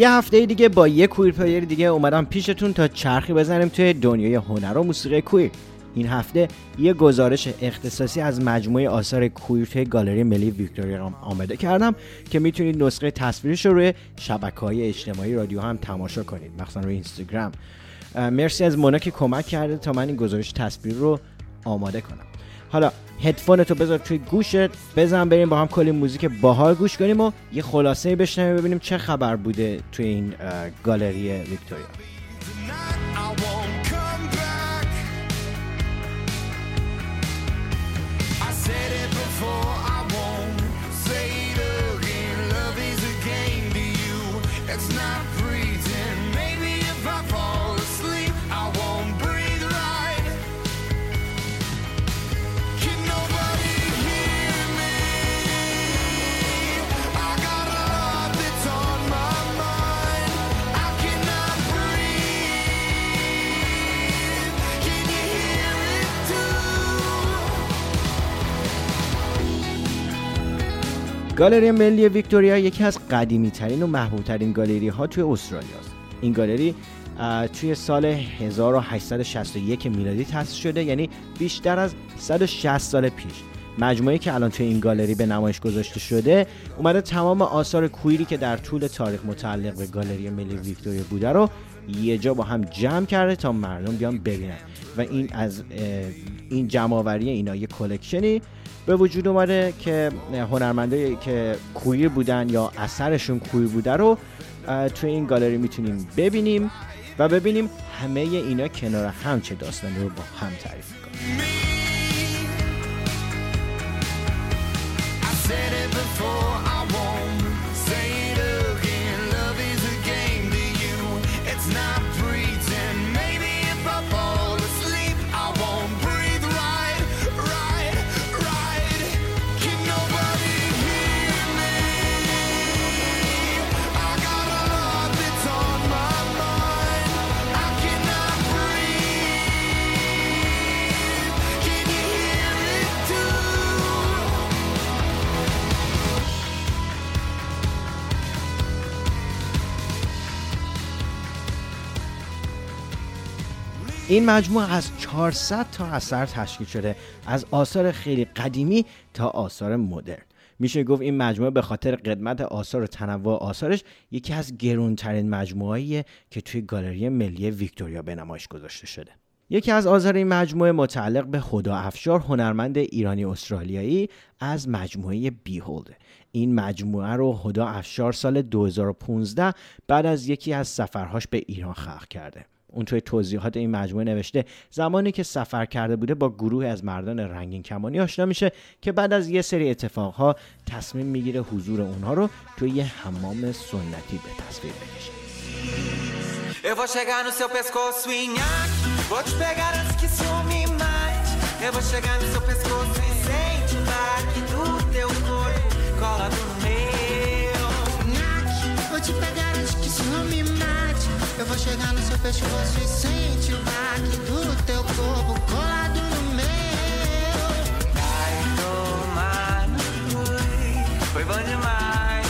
یه هفته دیگه با یه queer player دیگه اومدم پیشتون تا چرخی بزنیم توی دنیای هنر و موسیقی queer. این هفته یه گزارش اختصاصی از مجموعه آثار queer توی گالری ملی ویکتوریا آماده کردم که می‌تونید نسخه تصویرش رو روی شبکه های اجتماعی رادیو هم تماشا کنید مخصوصا روی اینستاگرام. مرسی از مونا که کمک کرده تا من این گزارش تصویر رو آماده کنم. حالا هدفون تو بذار توی گوشت بزن بریم با هم کلی موزیک باحال گوش کنیم و یه خلاصه بشنویم ببینیم چه خبر بوده توی این گالری ویکتوریا. گالری ملی ویکتوریا یکی از قدیمی ترین و محبوب ترین گالری ها توی استرالیا است. این گالری توی سال 1861 میلادی تأسیس شده یعنی بیشتر از 160 سال پیش مجموعه که الان توی این گالری به نمایش گذاشته شده اومده تمام آثار کویری که در طول تاریخ متعلق به گالری ملی ویکتوریا بوده رو یه جا با هم جمع کرده تا مردم بیان ببینن. و این از این جمعآوری اینا یه کلکشنی به وجود اومده که هنرمندایی که کویر بودن یا اثرشون کویر بوده رو توی این گالری می‌تونیم ببینیم و ببینیم همه اینا کنار هم چه داستانی رو با هم تعریف کنیم این مجموعه از 400 تا اثر تشکیل شده از آثار خیلی قدیمی تا آثار مدرن. میشه گفت این مجموعه به خاطر قدمت آثار و تنوع آثارش یکی از گرونترین مجموعه‌ایه که توی گالری ملی ویکتوریا به نمایش گذاشته شده. یکی از آثار این مجموعه متعلق به خدا افشار هنرمند ایرانی استرالیایی از مجموعه بیهولده این مجموعه رو خدا افشار سال 2015 بعد از یکی از سفرهاش به ایران خلق کرده. اون توی توضیحات این مجموعه نوشته زمانی که سفر کرده بوده با گروه از مردان رنگین کمانی آشنا میشه که بعد از یه سری اتفاقها تصمیم می‌گیره حضور اونها رو توی یه حمام سنتی به تصویر بکشه Eu vou chegar no seu pescoço e nhaque Vou te pegar antes que some mais Eu vou chegar no seu pescoço e sente o baque do teu corpo Colado no meu Nhaque, vou te pegar antes que some mais Eu vou chegar no seu pescoço e sente o baque do teu corpo colado no meu. Vai tomar no foi bom demais.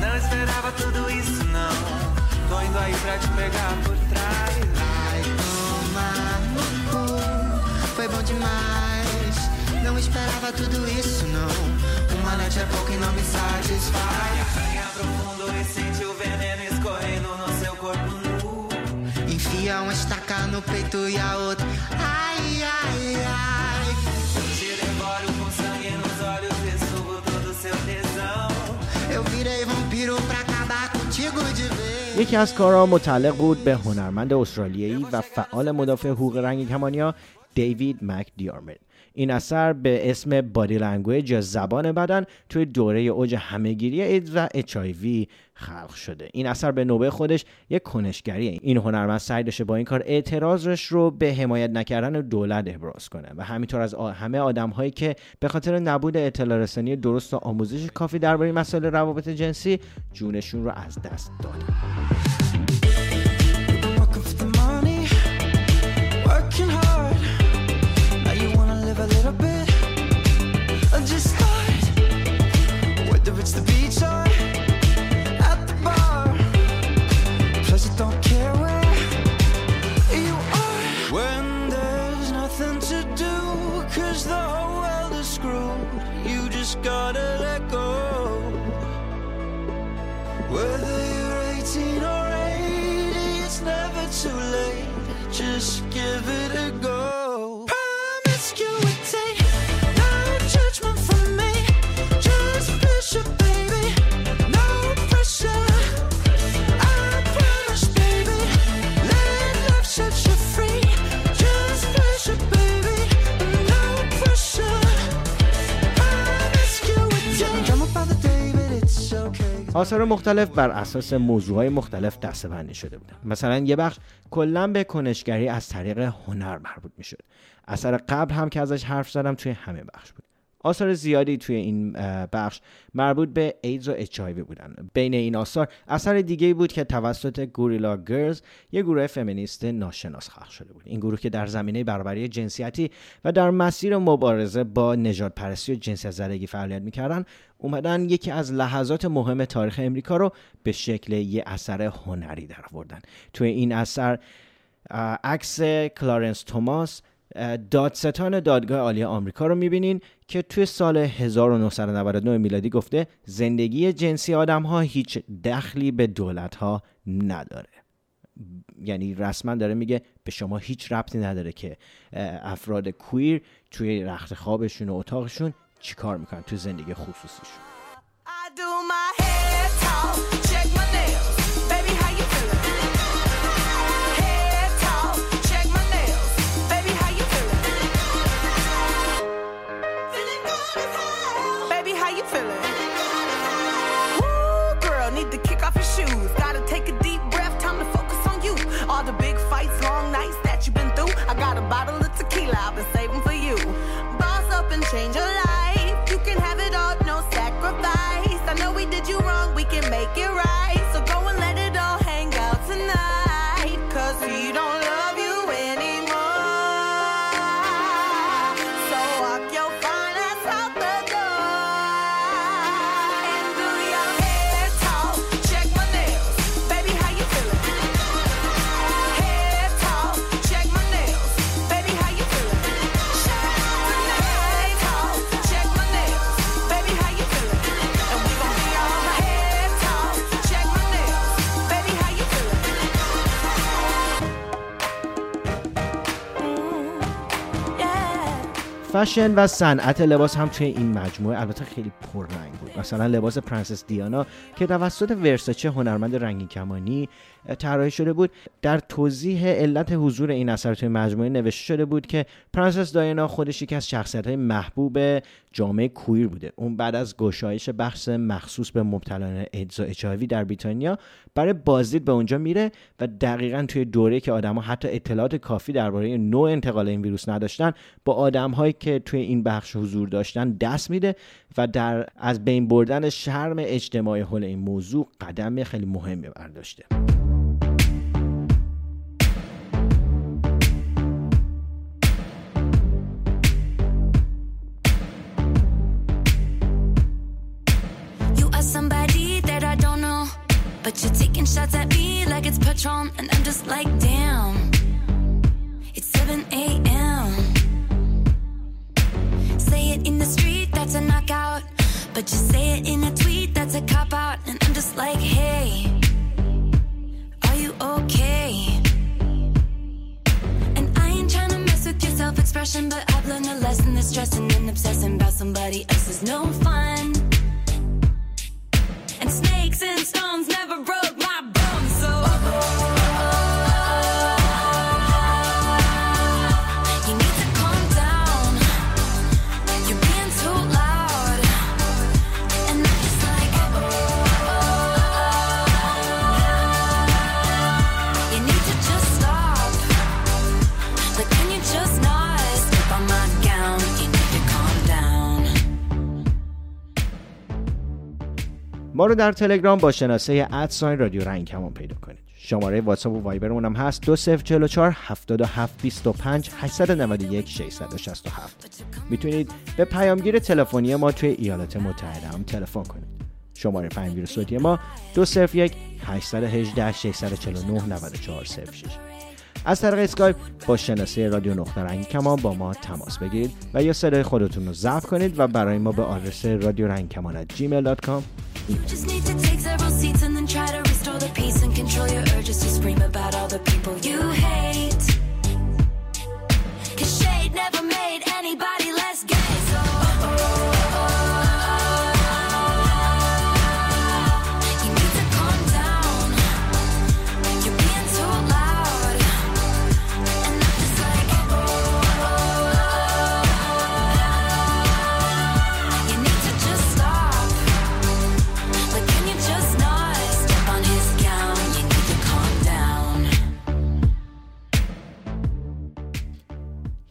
Não esperava tudo isso, não. Tô indo aí pra te pegar por trás. Vai tomar no cu, foi bom demais. Não esperava tudo isso, não. Uma noite é pouco e não me satisfaz. Uma estaca no peito e a outra. Ai, ai, ai. Te devoro com sangue nos olhos e subo todo seu tesão. Eu virei vampiro pra acabar contigo de vez. یکی از کارها متعلق بود به هنرمند استرالیایی و فعال مدافع حقوق رنگ کمانیا دیوید مک دیارمت این اثر به اسم body language یا زبان بدن توی دوره اوج همهگیری ایدز و H خلق شده. این اثر به نوبه خودش یک کنشگریه. این هنرمند سعی داشته با این کار اعتراضش رو به حمایت نکردن دولت ابراز کنه و همینطور از همه آدم هایی که به خاطر نبود اطلاع رسانی درست و آموزش کافی درباره مسائل روابط جنسی جونشون رو از دست دادن. Gotta let go. آثار مختلف بر اساس موضوعهای مختلف دسته شده بودن. مثلا یه بخش کلا به کنشگری از طریق هنر مربوط می‌شد. اثر قبل هم که ازش حرف زدم توی همه بخش بود. آثار زیادی توی این بخش مربوط به ایدز و اچ بودن. بین این آثار اثر دیگه بود که توسط گوریلا گرز یه گروه فمینیست ناشناس خلق شده بود. این گروه که در زمینه برابری جنسیتی و در مسیر مبارزه با نجات پرستی و جنسیت زدگی فعالیت می‌کردن اومدن یکی از لحظات مهم تاریخ امریکا رو به شکل یه اثر هنری در آوردن توی این اثر عکس کلارنس توماس دادستان دادگاه عالی آمریکا رو می‌بینین که توی سال 1999 میلادی گفته زندگی جنسی آدم ها هیچ دخلی به دولت ها نداره. یعنی رسما داره میگه به شما هیچ ربطی نداره که افراد کویر توی رخت خوابشون و اتاقشون چیکار می‌کنن توی زندگی خصوصیشون. فشن و صنعت لباس هم توی این مجموعه. البته خیلی پررنگ. مثلا لباس پرنسس دیانا که توسط ورساچه هنرمند رنگین کمانی طراحی شده بود. در توضیح علت حضور این اثر توی مجموعه نوشته شده بود که پرنسس دایانا خودش یکی از شخصیت های محبوب جامعه queer بوده. اون بعد از گشایش بخش مخصوص به مبتلایان ایدز و HIV در بریتانیا برای بازدید به اونجا میره و دقیقا توی دوره که آدما حتی اطلاعات کافی درباره نوع انتقال این ویروس نداشتن با آدمهایی که توی این بخش حضور داشتن دست میده و در از بین بردن شرم اجتماعی حول این موضوع قدم خیلی مهمی برداشته But you're taking shots at me like it's Patron, and I'm just like, damn. But you say it in a tweet, that's a cop out. And I'm just like, hey, are you okay? And I ain't trying to mess with your self expression, but I've learned a lesson that stressing and obsessing about somebody else is no fun. And snakes and stones never broke ما رو در تلگرام با شناسه at sign رادیو رنگ کمان پیدا کنید. شماره واتساپ و وایبرمون هم هست 2044 77 25 891 667 می‌تونید به پیامگیر تلفنی ما توی ایالات متحده هم تلفن کنید. شماره پیامگیر صوتی ما 201 818 649 9406 از طریق اسکایپ با شناسه رادیو نقطه رنگ کمان با ما تماس بگیرید و یا صدای خودتون رو ضبط کنید و برای ما به آدرس رادیو رنگ کمان gmail.com several seats and then try to restore the peace and control your urges to scream about all the people you hate. Cause shade never made anybody less gay. So,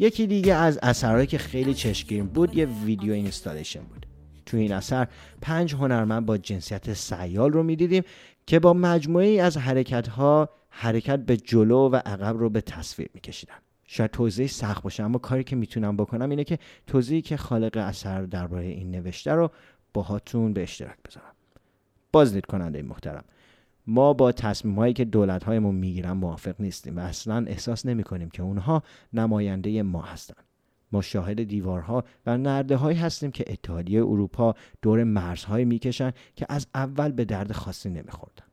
یکی دیگه از اثرهایی که خیلی چشمگیر بود یه ویدیو اینستالیشن بود. تو این اثر پنج هنرمند با جنسیت سیال رو می‌دیدیم که با مجموعه ای از حرکت ها حرکت به جلو و عقب رو به تصویر میکشیدن. شاید توضیح سخت باشه اما کاری که می‌تونم بکنم اینه که توضیحی که خالق اثر درباره این نوشته رو باهاتون به اشتراک بذارم. بازدید کننده محترم. ما با تصمیم هایی که دولت هایمون می‌گیرن موافق نیستیم و اصلا احساس نمی کنیم که اونها نماینده ما هستند. ما شاهد دیوارها و نرده هایی هستیم که اتحادیه اروپا دور مرزهایی می‌کشن که از اول به درد خاصی نمیخوردن.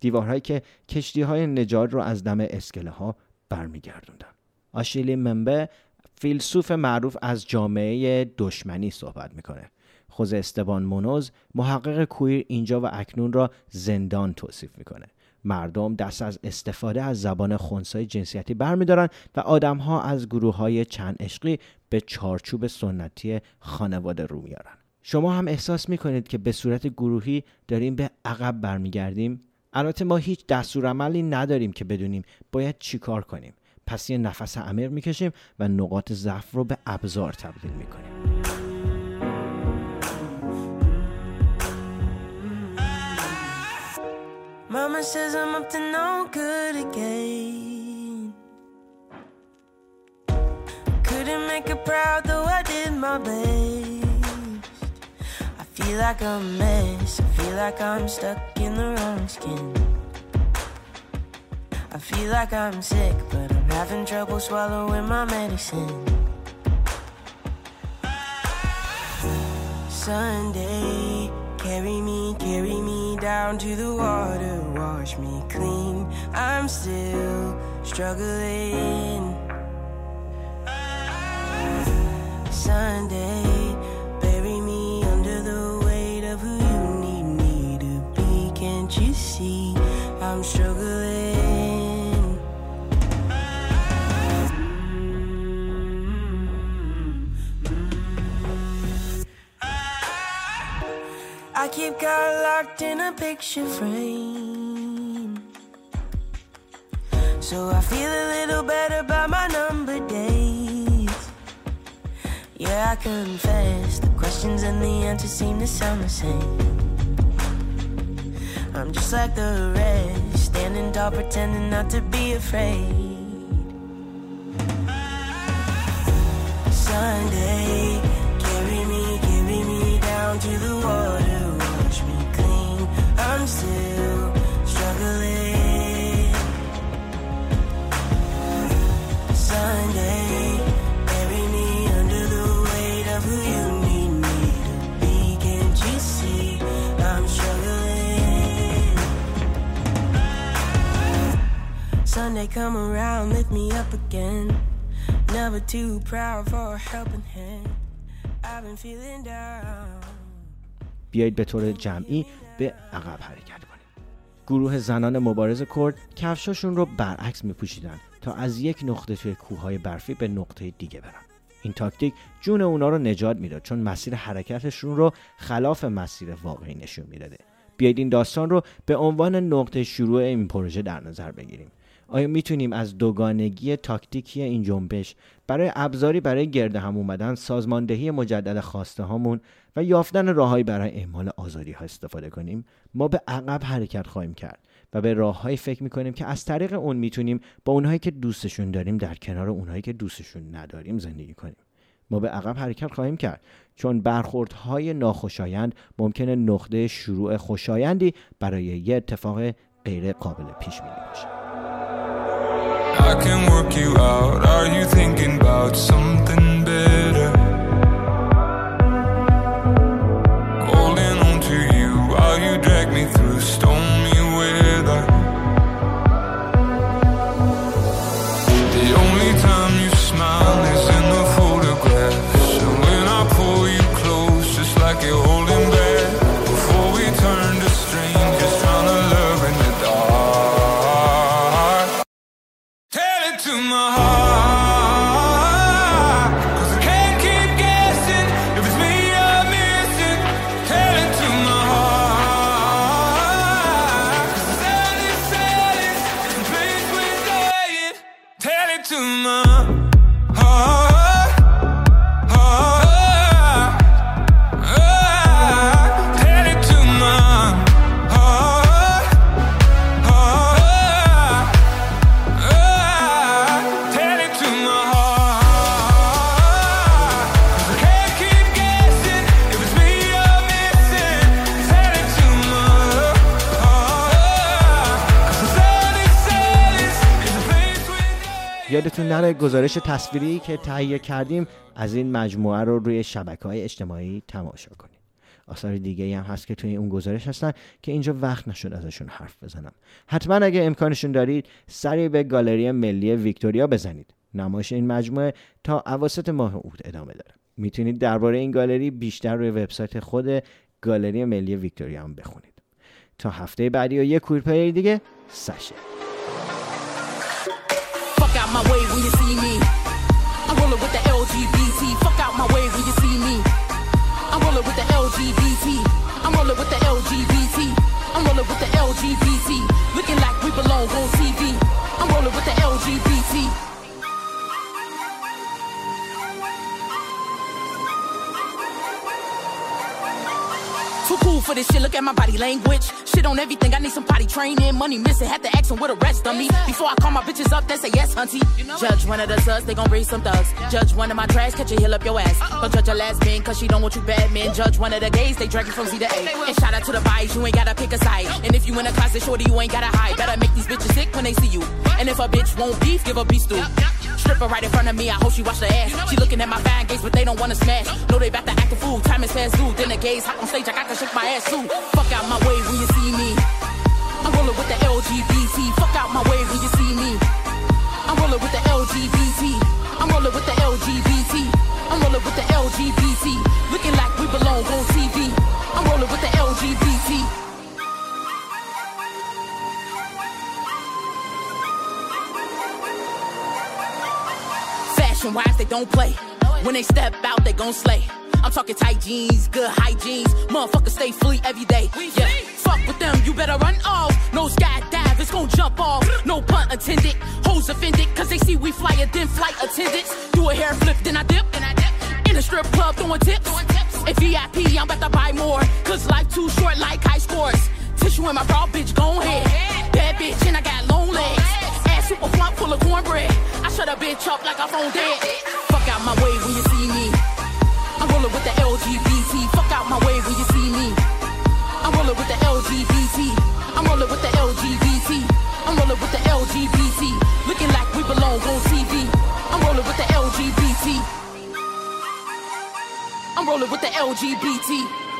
دیوارهایی که کشتی های نجات رو از دم اسکله ها برمیگردوندن. آشیلی منبه فیلسوف معروف از جامعه دشمنی صحبت می‌کنه. خوز استبان مونوز محقق کویر اینجا و اکنون را زندان توصیف می‌کنه. مردم دست از استفاده از زبان خونسای جنسیتی برمیدارن و آدمها از گروه های چند عشقی به چارچوب سنتی خانواده رو میارن. شما هم احساس می‌کنید که به صورت گروهی داریم به عقب برمیگردیم؟ البته ما هیچ دستورالعملی نداریم که بدونیم باید چیکار کنیم. پس یه نفس عمیق می‌کشیم و نقاط ضعف رو به ابزار تبدیل می‌کنیم. Mama says I'm up to no good again. Couldn't make her proud, though I did my best. I feel like a mess. I feel like I'm stuck in the wrong skin. I feel like I'm sick, but I'm having trouble swallowing my medicine. Sunday, carry me, carry me down to the water, wash me clean. I'm still struggling. Sunday, bury me under the weight of who you need me to be. Can't you see I'm struggling? Keep locked in a picture frame. So I feel a little better about my number days. Yeah, I confess the questions and the answers seem to sound the same. I'm just like the rest, standing tall, pretending not to be afraid. Sunday, Sunday come around, lift me up again. Never too proud for a helping hand. I've been feeling down. بیایید به طور جمعی به عقب حرکت کنیم گروه زنان مبارز کرد کفشاشون رو برعکس می پوشیدن تا از یک نقطه توی کوههای برفی به نقطه دیگه برن این تاکتیک جون اونا رو نجات می‌داد چون مسیر حرکتشون رو خلاف مسیر واقعی نشون می‌داده بیایید این داستان رو به عنوان نقطه شروع این پروژه در نظر بگیریم آیا می‌تونیم از دوگانگی تاکتیکی این جنبش برای ابزاری برای گرد هم اومدن سازماندهی مجدد خواسته هامون و یافتن راههایی برای اعمال آزادی ها استفاده کنیم؟ ما به عقب حرکت خواهیم کرد و به راههایی فکر می‌کنیم که از طریق اون می‌تونیم با اونهایی که دوستشون داریم در کنار اونهایی که دوستشون نداریم زندگی کنیم. ما به عقب حرکت خواهیم کرد. چون برخوردهای ناخوشایند ممکنه نقطه شروع خوشایندی برای یه اتفاق غیر قابل پیش بینی باشه. I can work you out. Are you thinking about something better? یادتون نره. گزارش تصویری که تهیه کردیم از این مجموعه رو روی شبکه های اجتماعی تماشا کنید. آثار دیگه هم هست که توی اون گزارش هستن که اینجا وقت نشد ازشون حرف بزنم. حتما اگه امکانشون دارید سری به گالری ملی ویکتوریا بزنید. نمایش این مجموعه تا اواسط ماه اوت ادامه داره. می‌تونید درباره این گالری بیشتر روی وبسایت خود گالری ملی ویکتوریا هم بخونید. تا هفته بعدی و یه کورپلی دیگه سشه. Out my way when you see me. I'm rolling with the LGBT. Fuck out my way when you see me. I'm rolling with the LGBT. I'm rolling with the LGBT. I'm rolling with the LGBT. Looking like we belong on TV. I'm rolling with the LGBT. Too cool for this shit. Look at my body language. Shit on everything. I need some potty training. Money missing. Had to ask them where the rest of me. Before I call my bitches up, they say yes, hunty. Judge one of the suds, they gon' raise some thugs. Judge one of my trash, catch a heel up your ass. Don't judge a last man, cause she don't want you bad men. Judge one of the gays, they drag you from Z to A. And shout out to the bias, you ain't gotta pick a side. And if you in a closet, shorty, you ain't gotta hide. Better make these bitches sick when they see you. And if a bitch won't beef, give a beef stew. Stripper right in front of me, I hope she wash her ass. She looking at my fine gays, but they don't wanna smash. Know they about to act a fool, time is fast due. Then the gays hop on stage, I got to shake my ass too. Fuck out my way you me. I'm rolling with the LGBT. Fuck out my way when you see me. I'm rolling with the LGBT. I'm rolling with the LGBT. I'm rolling with the LGBT. Looking like we belong on TV. I'm rolling with the LGBT. Fashion wise, they don't play. When they step out, they gon' slay. I'm talking tight jeans, good hygiene. Motherfuckers stay free every day. Yeah, with them, you better run off. No skydive, it's gon' jump off. No pun intended. Hoes offended, cause they see we fly then flight attendants. Do a hair flip, then I dip. Then I dip. In a strip club, throwing tips. At VIP, I'm about to buy more. Cause life too short like high scores. Tissue in my bra, bitch, gon' ahead. Bad bitch, and I got long legs. Ass super plump, full of cornbread. I shut a bitch up like I'm phone dead. LGBT.